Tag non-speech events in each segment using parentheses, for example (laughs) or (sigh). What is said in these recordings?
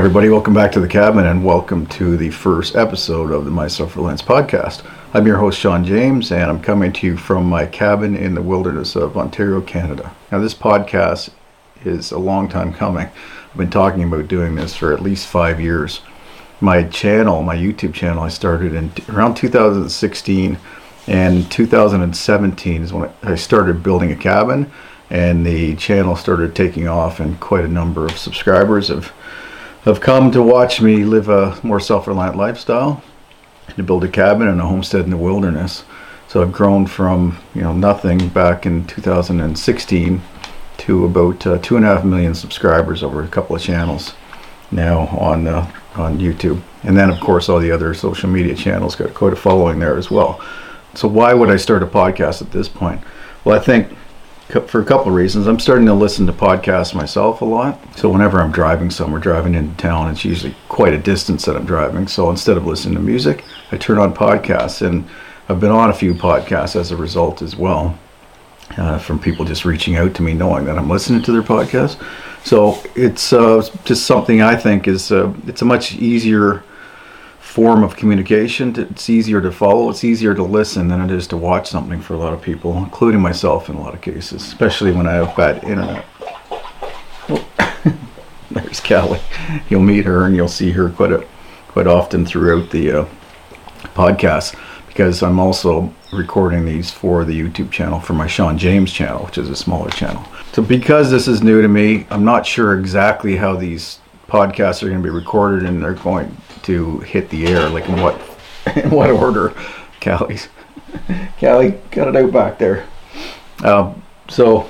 everybody. Welcome back to the cabin and welcome to the first episode of the My Reliance podcast. I'm your host, Shawn James, and I'm coming to you from my cabin in the wilderness of Ontario, Canada. Now, this podcast is a long time coming. I've been talking about doing this for at least five years. My channel, my YouTube channel, I started in around 2016, and 2017 is when I started building a cabin, and the channel started taking off, and quite a number of subscribers have have come to watch me live a more self-reliant lifestyle to build a cabin and a homestead in the wilderness. So I've grown from you know nothing back in 2016 to about uh, two and a half million subscribers over a couple of channels now on uh, on YouTube, and then of course all the other social media channels got quite a following there as well. So why would I start a podcast at this point? Well, I think for a couple of reasons. I'm starting to listen to podcasts myself a lot. So whenever I'm driving somewhere, driving into town, it's usually quite a distance that I'm driving. So instead of listening to music, I turn on podcasts, and I've been on a few podcasts as a result as well. Uh, from people just reaching out to me, knowing that I'm listening to their podcast. So it's uh, just something I think is uh, it's a much easier form of communication. It's easier to follow. It's easier to listen than it is to watch something for a lot of people, including myself in a lot of cases, especially when I have bad internet. (laughs) There's Callie. You'll meet her and you'll see her quite a, quite often throughout the uh, podcast because I'm also recording these for the YouTube channel for my Shawn James channel, which is a smaller channel. So because this is new to me, I'm not sure exactly how these podcasts are going to be recorded and they're going to hit the air, like in what (laughs) in what order. Callie's Callie got it out back there. Um, so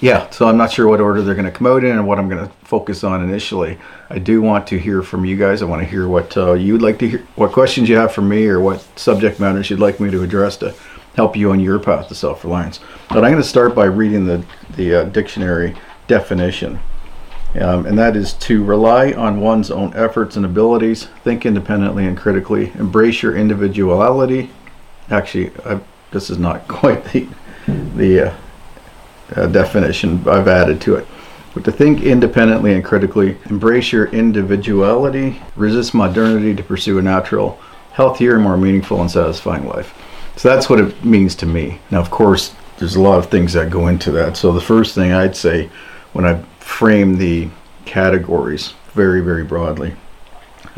yeah, so I'm not sure what order they're going to come out in and what I'm going to focus on initially. I do want to hear from you guys. I want to hear what uh, you'd like to hear, what questions you have for me, or what subject matters you'd like me to address to help you on your path to self-reliance. But I'm going to start by reading the the uh, dictionary definition um, and that is to rely on one's own efforts and abilities, think independently and critically, embrace your individuality. Actually, I, this is not (laughs) quite the, the uh, uh, definition I've added to it. But to think independently and critically, embrace your individuality, resist modernity to pursue a natural, healthier, more meaningful, and satisfying life. So that's what it means to me. Now, of course, there's a lot of things that go into that. So the first thing I'd say when I frame the categories very, very broadly.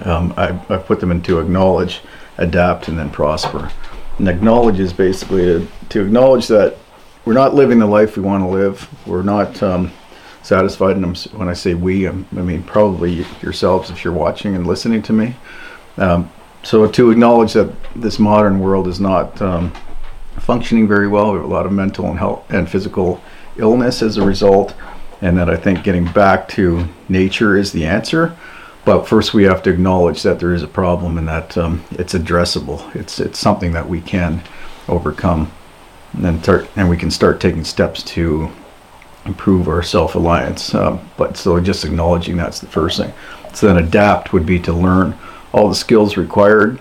Um, I, I put them into acknowledge, adapt, and then prosper. And acknowledge is basically to, to acknowledge that we're not living the life we want to live. We're not um, satisfied. And I'm, when I say we, I'm, i mean probably yourselves if you're watching and listening to me. Um, so to acknowledge that this modern world is not um, functioning very well, we have a lot of mental and health and physical illness as a result and that I think getting back to nature is the answer. But first, we have to acknowledge that there is a problem and that um, it's addressable. It's it's something that we can overcome, and then tar- and we can start taking steps to improve our self-reliance. Um, but so just acknowledging that's the first thing. So then adapt would be to learn all the skills required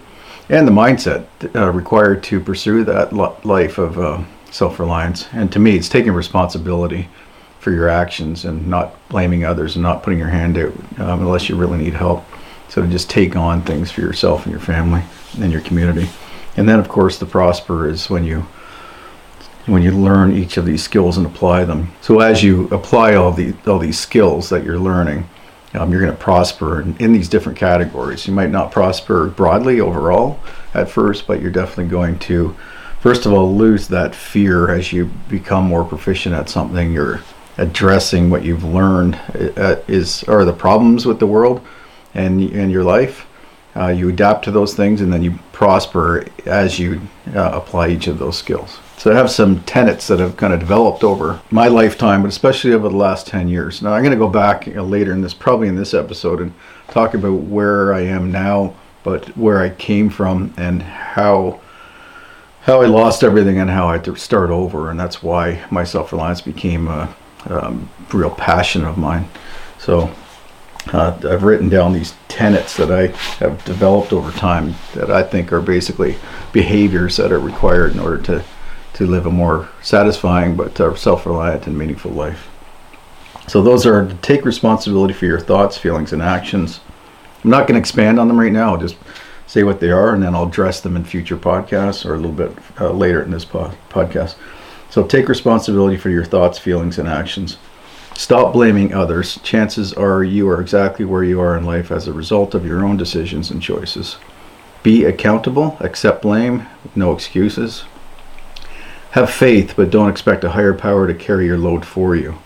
and the mindset uh, required to pursue that life of uh, self-reliance. And to me, it's taking responsibility for your actions and not blaming others and not putting your hand out um, unless you really need help. So to just take on things for yourself and your family and your community. And then of course the prosper is when you when you learn each of these skills and apply them. So as you apply all the all these skills that you're learning, um, you're going to prosper in, in these different categories. You might not prosper broadly overall at first, but you're definitely going to first of all lose that fear as you become more proficient at something. You're addressing what you've learned uh, is are the problems with the world and and your life. Uh, you adapt to those things and then you prosper as you uh, apply each of those skills. So I have some tenets that have kind of developed over my lifetime, but especially over the last 10 years. Now I'm going to go back you know, later in this, probably in this episode, and talk about where I am now, but where I came from and how how I lost everything and how I had to start over, and that's why my self-reliance became a, um, real passion of mine. So uh, I've written down these tenets that I have developed over time that I think are basically behaviors that are required in order to, to live a more satisfying but uh, self reliant and meaningful life. So those are to take responsibility for your thoughts, feelings, and actions. I'm not going to expand on them right now. I'll just say what they are, and then I'll address them in future podcasts or a little bit uh, later in this po- podcast. So take responsibility for your thoughts, feelings, and actions. Stop blaming others. Chances are you are exactly where you are in life as a result of your own decisions and choices. Be accountable, accept blame, no excuses. Have faith, but don't expect a higher power to carry your load for you.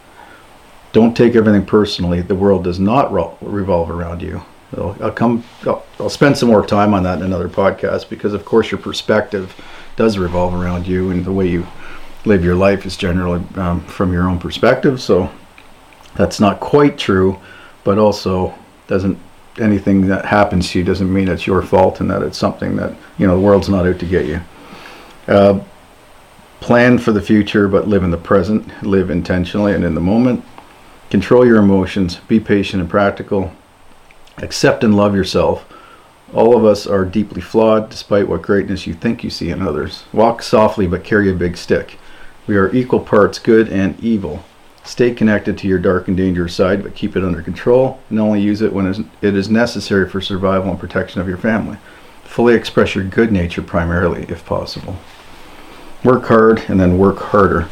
Don't take everything personally. The world does not revolve around you. I'll, come. I'll, I'll, spend some more time on that in another podcast because, of course, your perspective does revolve around you, and the way you live your life is generally um, from your own perspective. So that's not quite true, but also doesn't anything that happens to you doesn't mean it's your fault and that it's something that you know the world's not out to get you. Uh, plan for the future, but live in the present. Live intentionally and in the moment. Control your emotions. Be patient and practical. Accept and love yourself. All of us are deeply flawed, despite what greatness you think you see in others. Walk softly, but carry a big stick. We are equal parts good and evil. Stay connected to your dark and dangerous side, but keep it under control and only use it when it is necessary for survival and protection of your family. Fully express your good nature primarily, if possible. Work hard and then work harder.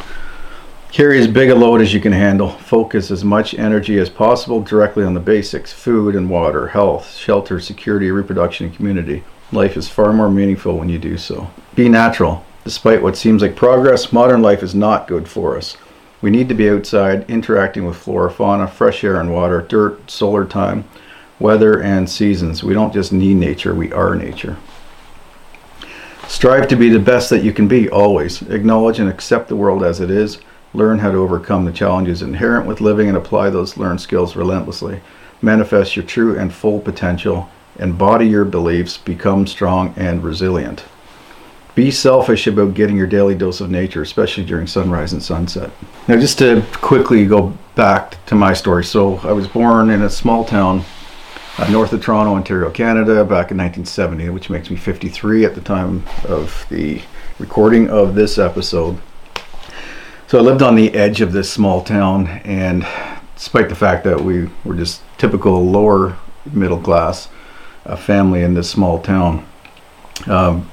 Carry as big a load as you can handle. Focus as much energy as possible directly on the basics food and water, health, shelter, security, reproduction, and community. Life is far more meaningful when you do so. Be natural. Despite what seems like progress, modern life is not good for us. We need to be outside, interacting with flora, fauna, fresh air and water, dirt, solar time, weather, and seasons. We don't just need nature, we are nature. Strive to be the best that you can be always. Acknowledge and accept the world as it is. Learn how to overcome the challenges inherent with living and apply those learned skills relentlessly. Manifest your true and full potential. Embody your beliefs. Become strong and resilient. Be selfish about getting your daily dose of nature, especially during sunrise and sunset. Now, just to quickly go back to my story. So, I was born in a small town uh, north of Toronto, Ontario, Canada, back in 1970, which makes me 53 at the time of the recording of this episode. So, I lived on the edge of this small town, and despite the fact that we were just typical lower middle class uh, family in this small town, um,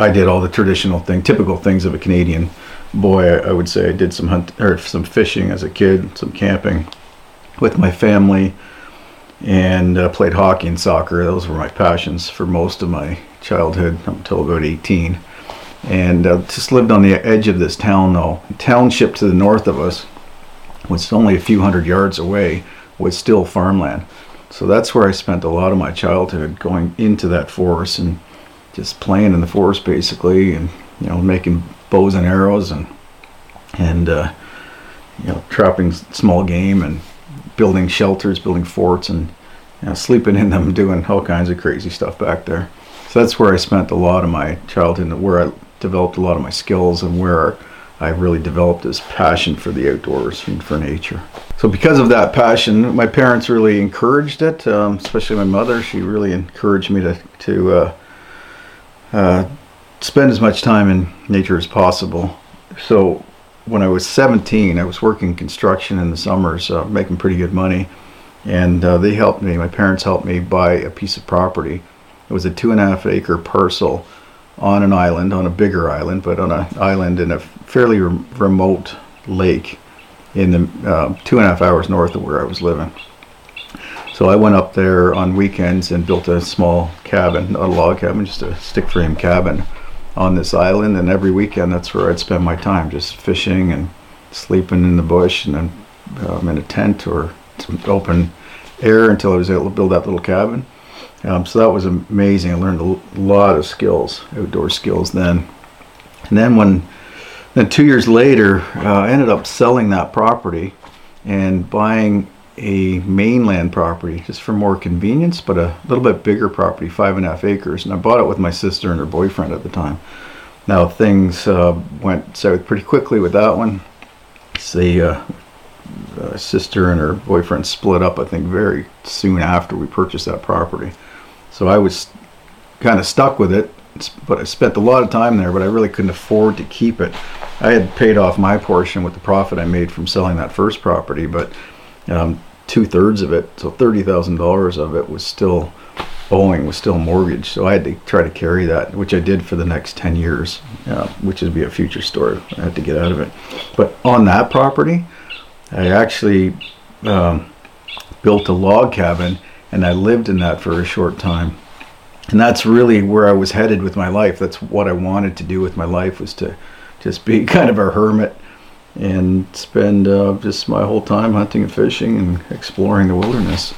I did all the traditional thing, typical things of a Canadian boy. I, I would say I did some hunt or some fishing as a kid, some camping with my family, and uh, played hockey and soccer. Those were my passions for most of my childhood until about 18. And uh, just lived on the edge of this town, though. The township to the north of us was only a few hundred yards away, was still farmland. So that's where I spent a lot of my childhood going into that forest and just playing in the forest basically, and you know making bows and arrows and and uh, you know trapping small game and building shelters, building forts, and you know, sleeping in them, (laughs) doing all kinds of crazy stuff back there. So that's where I spent a lot of my childhood, where I developed a lot of my skills, and where I really developed this passion for the outdoors and for nature. So because of that passion, my parents really encouraged it, um, especially my mother. She really encouraged me to to uh, uh, spend as much time in nature as possible. So when I was 17, I was working construction in the summers, uh, making pretty good money, and uh, they helped me. My parents helped me buy a piece of property. It was a two and a half acre parcel on an island, on a bigger island, but on an island in a fairly re- remote lake in the uh, two and a half hours north of where I was living. So I went up there on weekends and built a small cabin, not a log cabin, just a stick frame cabin on this island. And every weekend, that's where I'd spend my time, just fishing and sleeping in the bush and then um, in a tent or open air until I was able to build that little cabin. Um, so that was amazing. I learned a lot of skills, outdoor skills then. And then when, then two years later, uh, I ended up selling that property and buying a mainland property just for more convenience, but a little bit bigger property, five and a half acres. And I bought it with my sister and her boyfriend at the time. Now things uh, went south pretty quickly with that one. The uh, uh, sister and her boyfriend split up, I think, very soon after we purchased that property. So I was kind of stuck with it, but I spent a lot of time there, but I really couldn't afford to keep it I had paid off my portion with the profit I made from selling that first property, but um, two thirds of it, so thirty thousand dollars of it, was still owing, was still mortgaged. So I had to try to carry that, which I did for the next ten years, uh, which would be a future story. I had to get out of it. But on that property, I actually um, built a log cabin, and I lived in that for a short time. And that's really where I was headed with my life. That's what I wanted to do with my life was to just be (laughs) kind of a hermit and spend uh, just my whole time hunting and fishing and exploring the wilderness.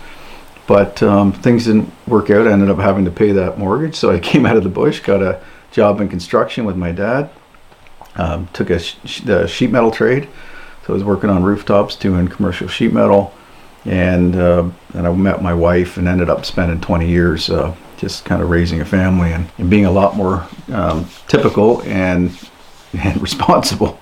But um, things didn't work out. I ended up having to pay that mortgage, so I (laughs) came out of the bush, got a job in construction with my dad, um, took a sh- the sheet metal trade. So I was working on rooftops doing commercial sheet metal, and uh, and I met my wife and ended up spending 20 years uh, just kind of raising a family and, and being a lot more um, typical and (laughs) and responsible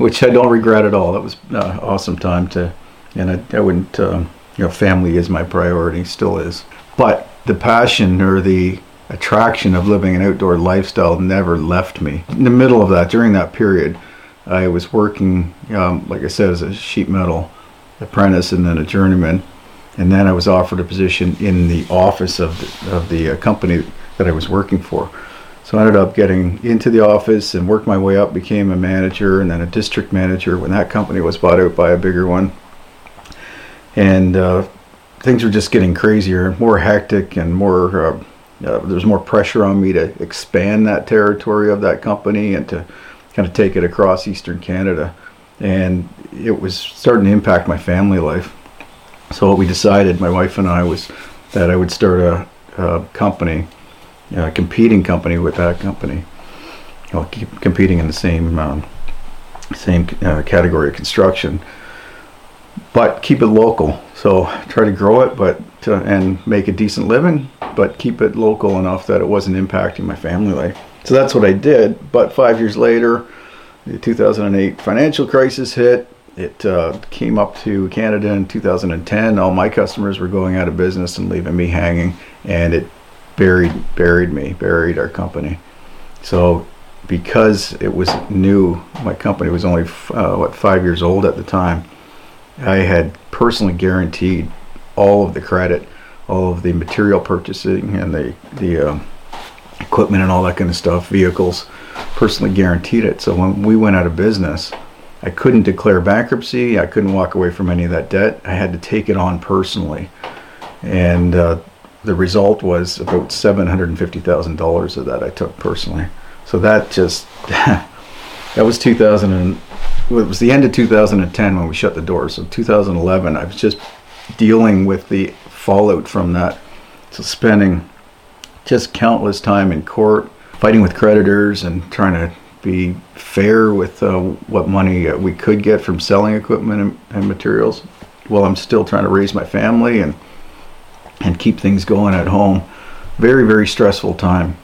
which I don't regret at all. That was an uh, awesome time to, and I, I wouldn't, um, you know, family is my priority, still is. But the passion or the attraction of living an outdoor lifestyle never left me. In the middle of that, during that period, I was working, um, like I said, as a sheet metal apprentice and then a journeyman. And then I was offered a position in the office of the, of the uh, company that I was working for. So I ended up getting into the office and worked my way up, became a manager and then a district manager when that company was bought out by a bigger one. And uh, things were just getting crazier, more hectic, and more. Uh, uh, there's more pressure on me to expand that territory of that company and to kind of take it across Eastern Canada. And it was starting to impact my family life. So what we decided, my wife and I, was that I would start a, a company uh, competing company with that company. Well, keep competing in the same um, same uh, category of construction, but keep it local. So try to grow it, but to, and make a decent living, but keep it local enough that it wasn't impacting my family life. So that's what I did. But five years later, the 2008 financial crisis hit. It uh, came up to Canada in 2010. All my customers were going out of business and leaving me hanging, and it buried buried me, buried our company. So because it was new, my company was only uh, what five years old at the time. I had personally guaranteed all of the credit, all of the material purchasing, and the the uh, equipment and all that kind of stuff, vehicles, personally guaranteed it. So when we went out of business, I couldn't declare bankruptcy. I couldn't walk away from any of that debt. I had to take it on personally, and uh, the result was about seven hundred and fifty thousand dollars of that I took personally. So that just (laughs) that was two thousand and it was the end of 2010 when we shut the doors. So 2011, I was just dealing with the fallout from that. So spending just countless time in court, fighting with creditors, and trying to be fair with uh, what money uh, we could get from selling equipment and, and materials. While I'm still trying to raise my family and and keep things going at home. Very, very stressful time.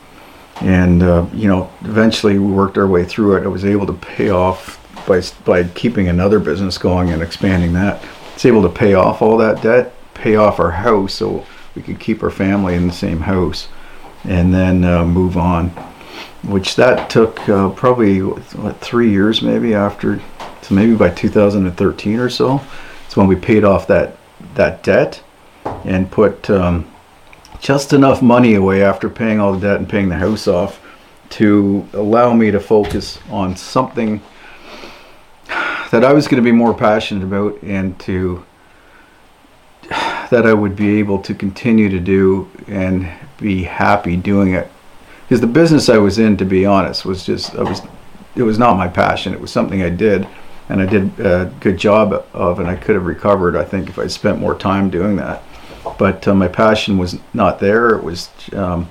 And, uh, you know, eventually we worked our way through it. I was able to pay off by, by keeping another business going and expanding that. It's able to pay off all that debt, pay off our house so we could keep our family in the same house, and then uh, move on. Which that took uh, probably what, three years maybe after, so maybe by 2013 or so. It's when we paid off that that debt and put um, just enough money away after paying all the debt and paying the house off to allow me to focus on something that I was going to be more passionate about and to that I would be able to continue to do and be happy doing it. Because the business I was in, to be honest, was just I was it was not my passion. It was something I did and I did a good job of, and I could have recovered. I think if I spent more time doing that but uh, my passion was not there. It was um,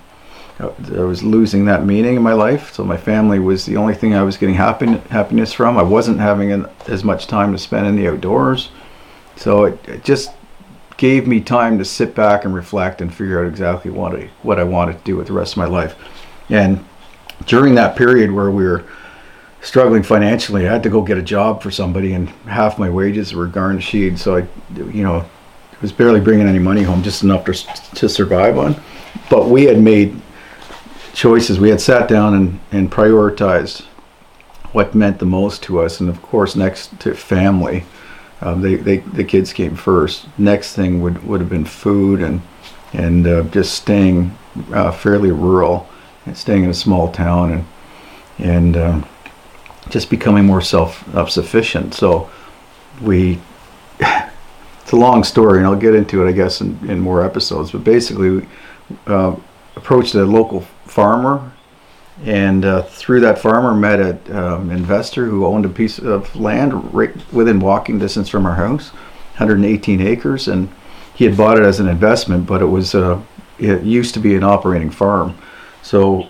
I was losing that meaning in my life. So my family was the only thing I was getting happy, happiness from. I wasn't having an, as much time to spend in the outdoors. So it, it, just gave me time to sit back and reflect and figure out exactly what I, what I wanted to do with the rest of my life. And during that period where we were struggling financially, I had to go get a job for somebody, and half my wages were garnished. So I, you know, was barely bringing any money home, just enough to, to survive on. But we had made choices. We had sat down and, and prioritized what meant the most to us, and of course, next to family, um, they, they the kids came first. Next thing would would have been food and and uh, just staying uh, fairly rural and staying in a small town and and um, just becoming more self sufficient. So we (laughs) it's a long story, and I'll get into it, I guess, in, in more episodes. But basically, we uh, approached a local farmer, and uh, through that farmer, met an um, investor who owned a piece of land right within walking distance from our house, 118 acres, and he had bought it as an investment, but it was uh, it used to be an operating farm, so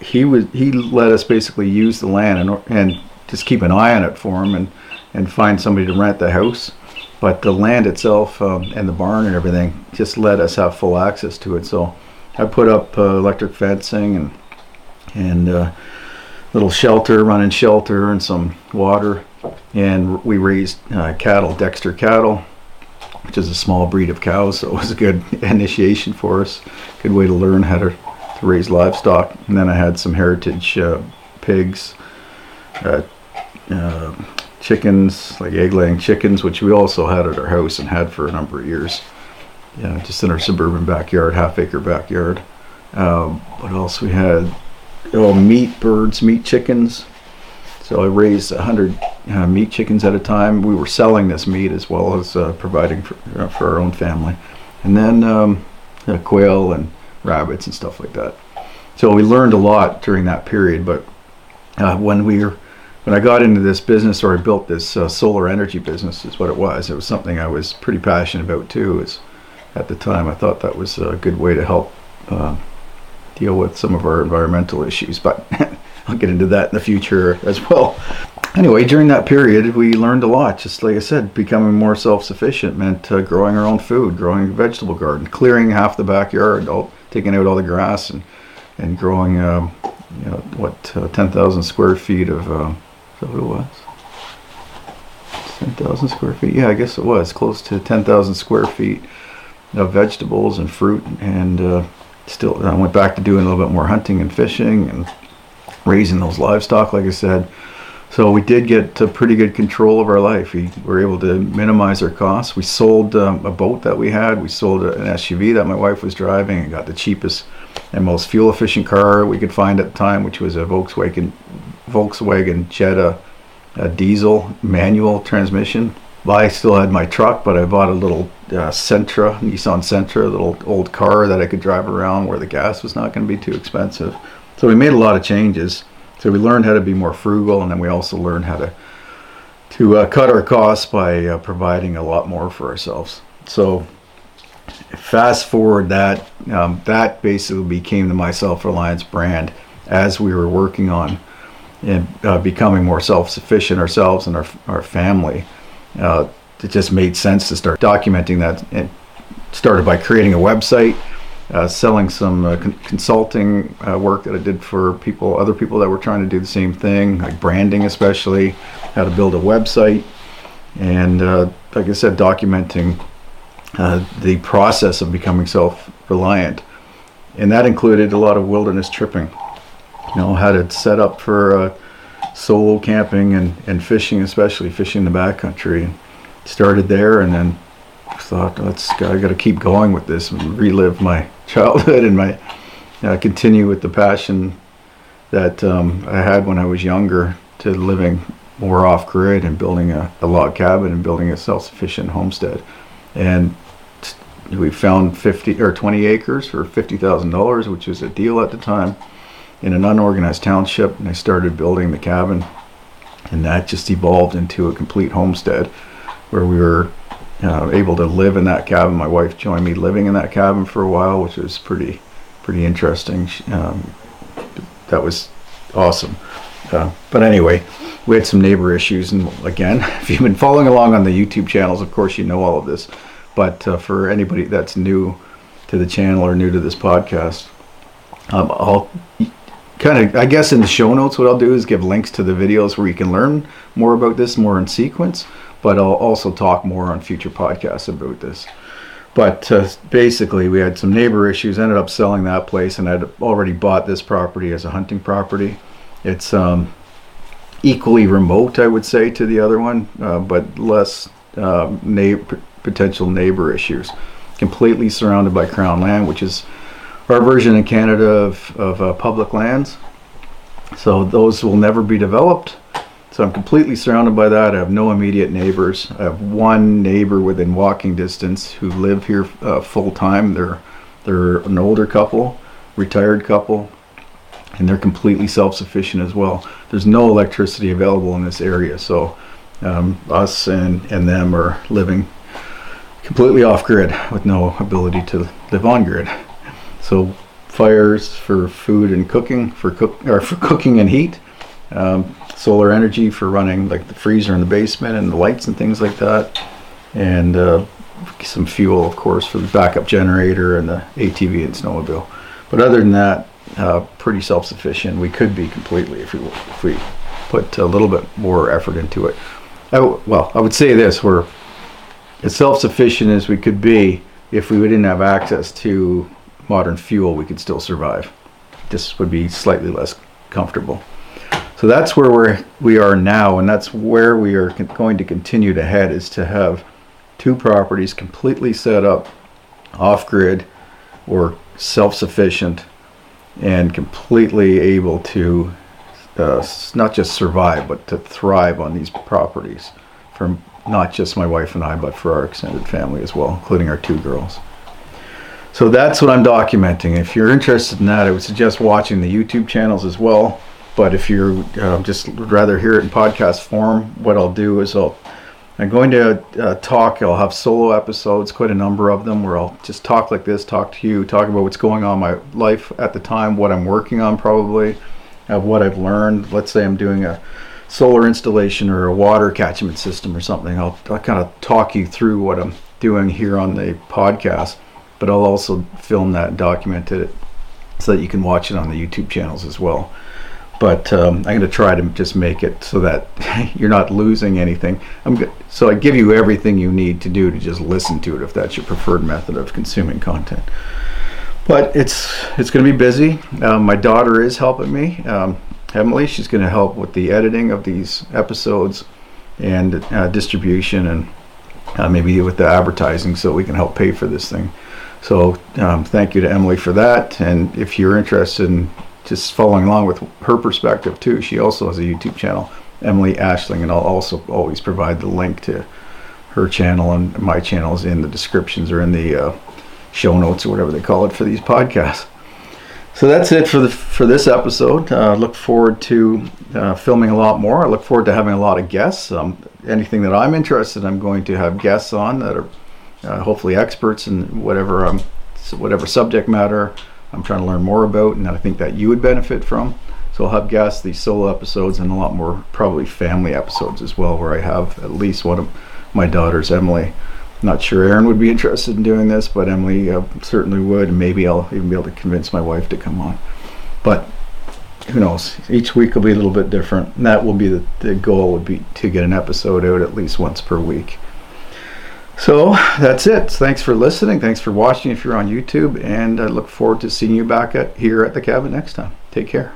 he was he let us basically use the land and and just keep an eye on it for him and and find somebody to rent the house but the land itself um, and the barn and everything just let us have full access to it. So I put up uh, electric fencing and and uh, little shelter, running shelter, and some water. And we raised uh, cattle, Dexter cattle, which is a small breed of cows. So it was a good (laughs) initiation for us. Good way to learn how to, to raise livestock. And then I had some heritage uh, pigs, uh, uh, chickens, like egg laying chickens, which we also had at our house and had for a number of years. Yeah, just in our suburban backyard, half acre backyard. Um, what else we had? Oh, meat birds, meat chickens. So I raised a hundred uh, meat chickens at a time. We were selling this meat as well as uh, providing for, uh, for our own family, and then um, quail and rabbits and stuff like that. So we learned a lot during that period. But uh, when we were when I got into this business or I built this uh, solar energy business is what it was. It was something I was pretty passionate about too. Is at the time I thought that was a good way to help uh, deal with some of our environmental issues. But (laughs) I'll get into that in the future as well. Anyway, during that period, we learned a lot. Just like I said, becoming more self-sufficient meant uh, growing our own food, growing a vegetable garden, clearing half the backyard, all, taking out all the grass, and and growing, um, you know, what uh, 10,000 square feet of uh, that what it was? 10,000 square feet? Yeah, I guess it was. Close to 10,000 square feet of vegetables and fruit. And uh, still, I went back to doing a little bit more hunting and fishing and raising those livestock, like I said. So we did get to pretty good control of our life. We were able to minimize our costs. We sold um, a boat that we had. We sold an SUV that my wife was driving and got the cheapest and most fuel efficient car we could find at the time, which was a Volkswagen Volkswagen Jetta a diesel manual transmission. I still had my truck, but I bought a little uh, Sentra, Nissan Sentra, a little old car that I could drive around where the gas was not going to be too expensive. So we made a lot of changes. So we learned how to be more frugal, and then we also learned how to to uh, cut our costs by uh, providing a lot more for ourselves. So fast forward that um, that basically became the My Self Reliance brand as we were working on and uh, becoming more self-sufficient ourselves and our, our family uh, it just made sense to start documenting that and started by creating a website uh, selling some uh, con- consulting uh, work that I did for people other people that were trying to do the same thing like branding especially how to build a website and uh, like I said documenting the process of becoming self-reliant. And that included a lot of wilderness tripping you know how to set up for uh, solo camping and, and fishing, especially fishing in the backcountry. Started there and then thought, let's I got to keep going with this and relive my (laughs) childhood and my uh, continue with the passion that um, I had when I was younger to living more off grid and building a, a log cabin and building a self sufficient homestead. And we found 50 or 20 acres for $50,000, which was a deal at the time in an unorganized township and I started building the cabin and that just evolved into a complete homestead where we were uh, able to live in that cabin. My wife joined me living in that cabin for a while, which was pretty pretty interesting. Um, that was awesome. Uh, but anyway, we had some neighbor issues, and again, (laughs) if you've been following along on the YouTube channels, of course you know all of this. But uh, for anybody that's new to the channel or new to this podcast, um, I'll kind of, I guess in the show notes, what I'll do is give links to the videos where you can learn more about this more in sequence, but I'll also talk more on future podcasts about this. But uh, basically, we had some neighbor issues, ended up selling that place, and I'd already bought this property as a hunting property. It's um, equally remote, I would say, to the other one, uh, but less uh, na- potential neighbor issues. Completely surrounded by crown land, which is our version in Canada of, of uh, public lands. So those will never be developed. So I'm completely surrounded by that. I have no immediate neighbors. I have one neighbor within walking distance who live here uh, full time. They're they're an older couple, retired couple, and they're completely self-sufficient as well. There's no electricity available in this area, so um, us and and them are living completely off grid with no ability to live on grid. So fires for food and cooking for cook (laughs) or for cooking and heat. Um, solar energy for running like the freezer in the basement and the lights and things like that, and uh, some fuel, of course, for the backup generator and the ATV and snowmobile. But other than that, uh, pretty self-sufficient. We could be completely if we if we put a little bit more effort into it. I w- well, I would say this: we're as self-sufficient as we could be if we didn't have access to modern fuel. We could still survive. This would be slightly less comfortable. So that's where we're we are now, and that's where we are con- going to continue to head is to have two properties completely set up off grid or self-sufficient and completely able to uh, not just survive but to thrive on these properties for not just my wife and I but for our extended family as well including our two girls so that's what I'm documenting if you're interested in that I would suggest watching the YouTube channels as well but if you're uh, just rather hear it in podcast form, what I'll do is I'll I'm going to uh, talk. I'll have solo episodes, quite a number of them, where I'll just talk like this, talk to you, talk about what's going on in my life at the time, what I'm working on, probably, of what I've learned. Let's say I'm doing a solar installation or a water catchment system or something. I'll, I'll kind of talk you through what I'm doing here on the podcast, but I'll also film that and document it so that you can watch it on the YouTube channels as well but um, I'm going to try to just make it so that (laughs) you're not losing anything. I'm go- so I give you everything you need to do to just listen to it if that's your preferred method of consuming content. But it's it's going to be busy. Um, my daughter is helping me, um, Emily. She's going to help with the editing of these episodes and uh, distribution and uh, maybe with the advertising so we can help pay for this thing. So um, thank you to Emily for that. And if you're interested in just following along with her perspective too. She also has a YouTube channel, Emily Ashling, and I'll also always provide the link to her channel and my channels in the descriptions or in the uh, show notes or whatever they call it for these podcasts. So that's it for the for this episode. Uh, look forward to uh, filming a lot more. I look forward to having a lot of guests. Um, anything that I'm interested, in, I'm going to have guests on that are uh, hopefully experts in whatever um, whatever subject matter I'm trying to learn more about and I think that you would benefit from. So I'll have guests, these solo episodes, and a lot more probably family episodes as well, where I have at least one of my daughters, Emily. not sure Aaron would be interested in doing this, but Emily uh, certainly would, and maybe I'll even be able to convince my wife to come on. But who knows? Each week will be a little bit different, and that will be the, the goal would be to get an episode out at least once per week. So that's it. Thanks for listening. Thanks for watching if you're on YouTube, and I look forward to seeing you back at here at the cabin next time. Take care.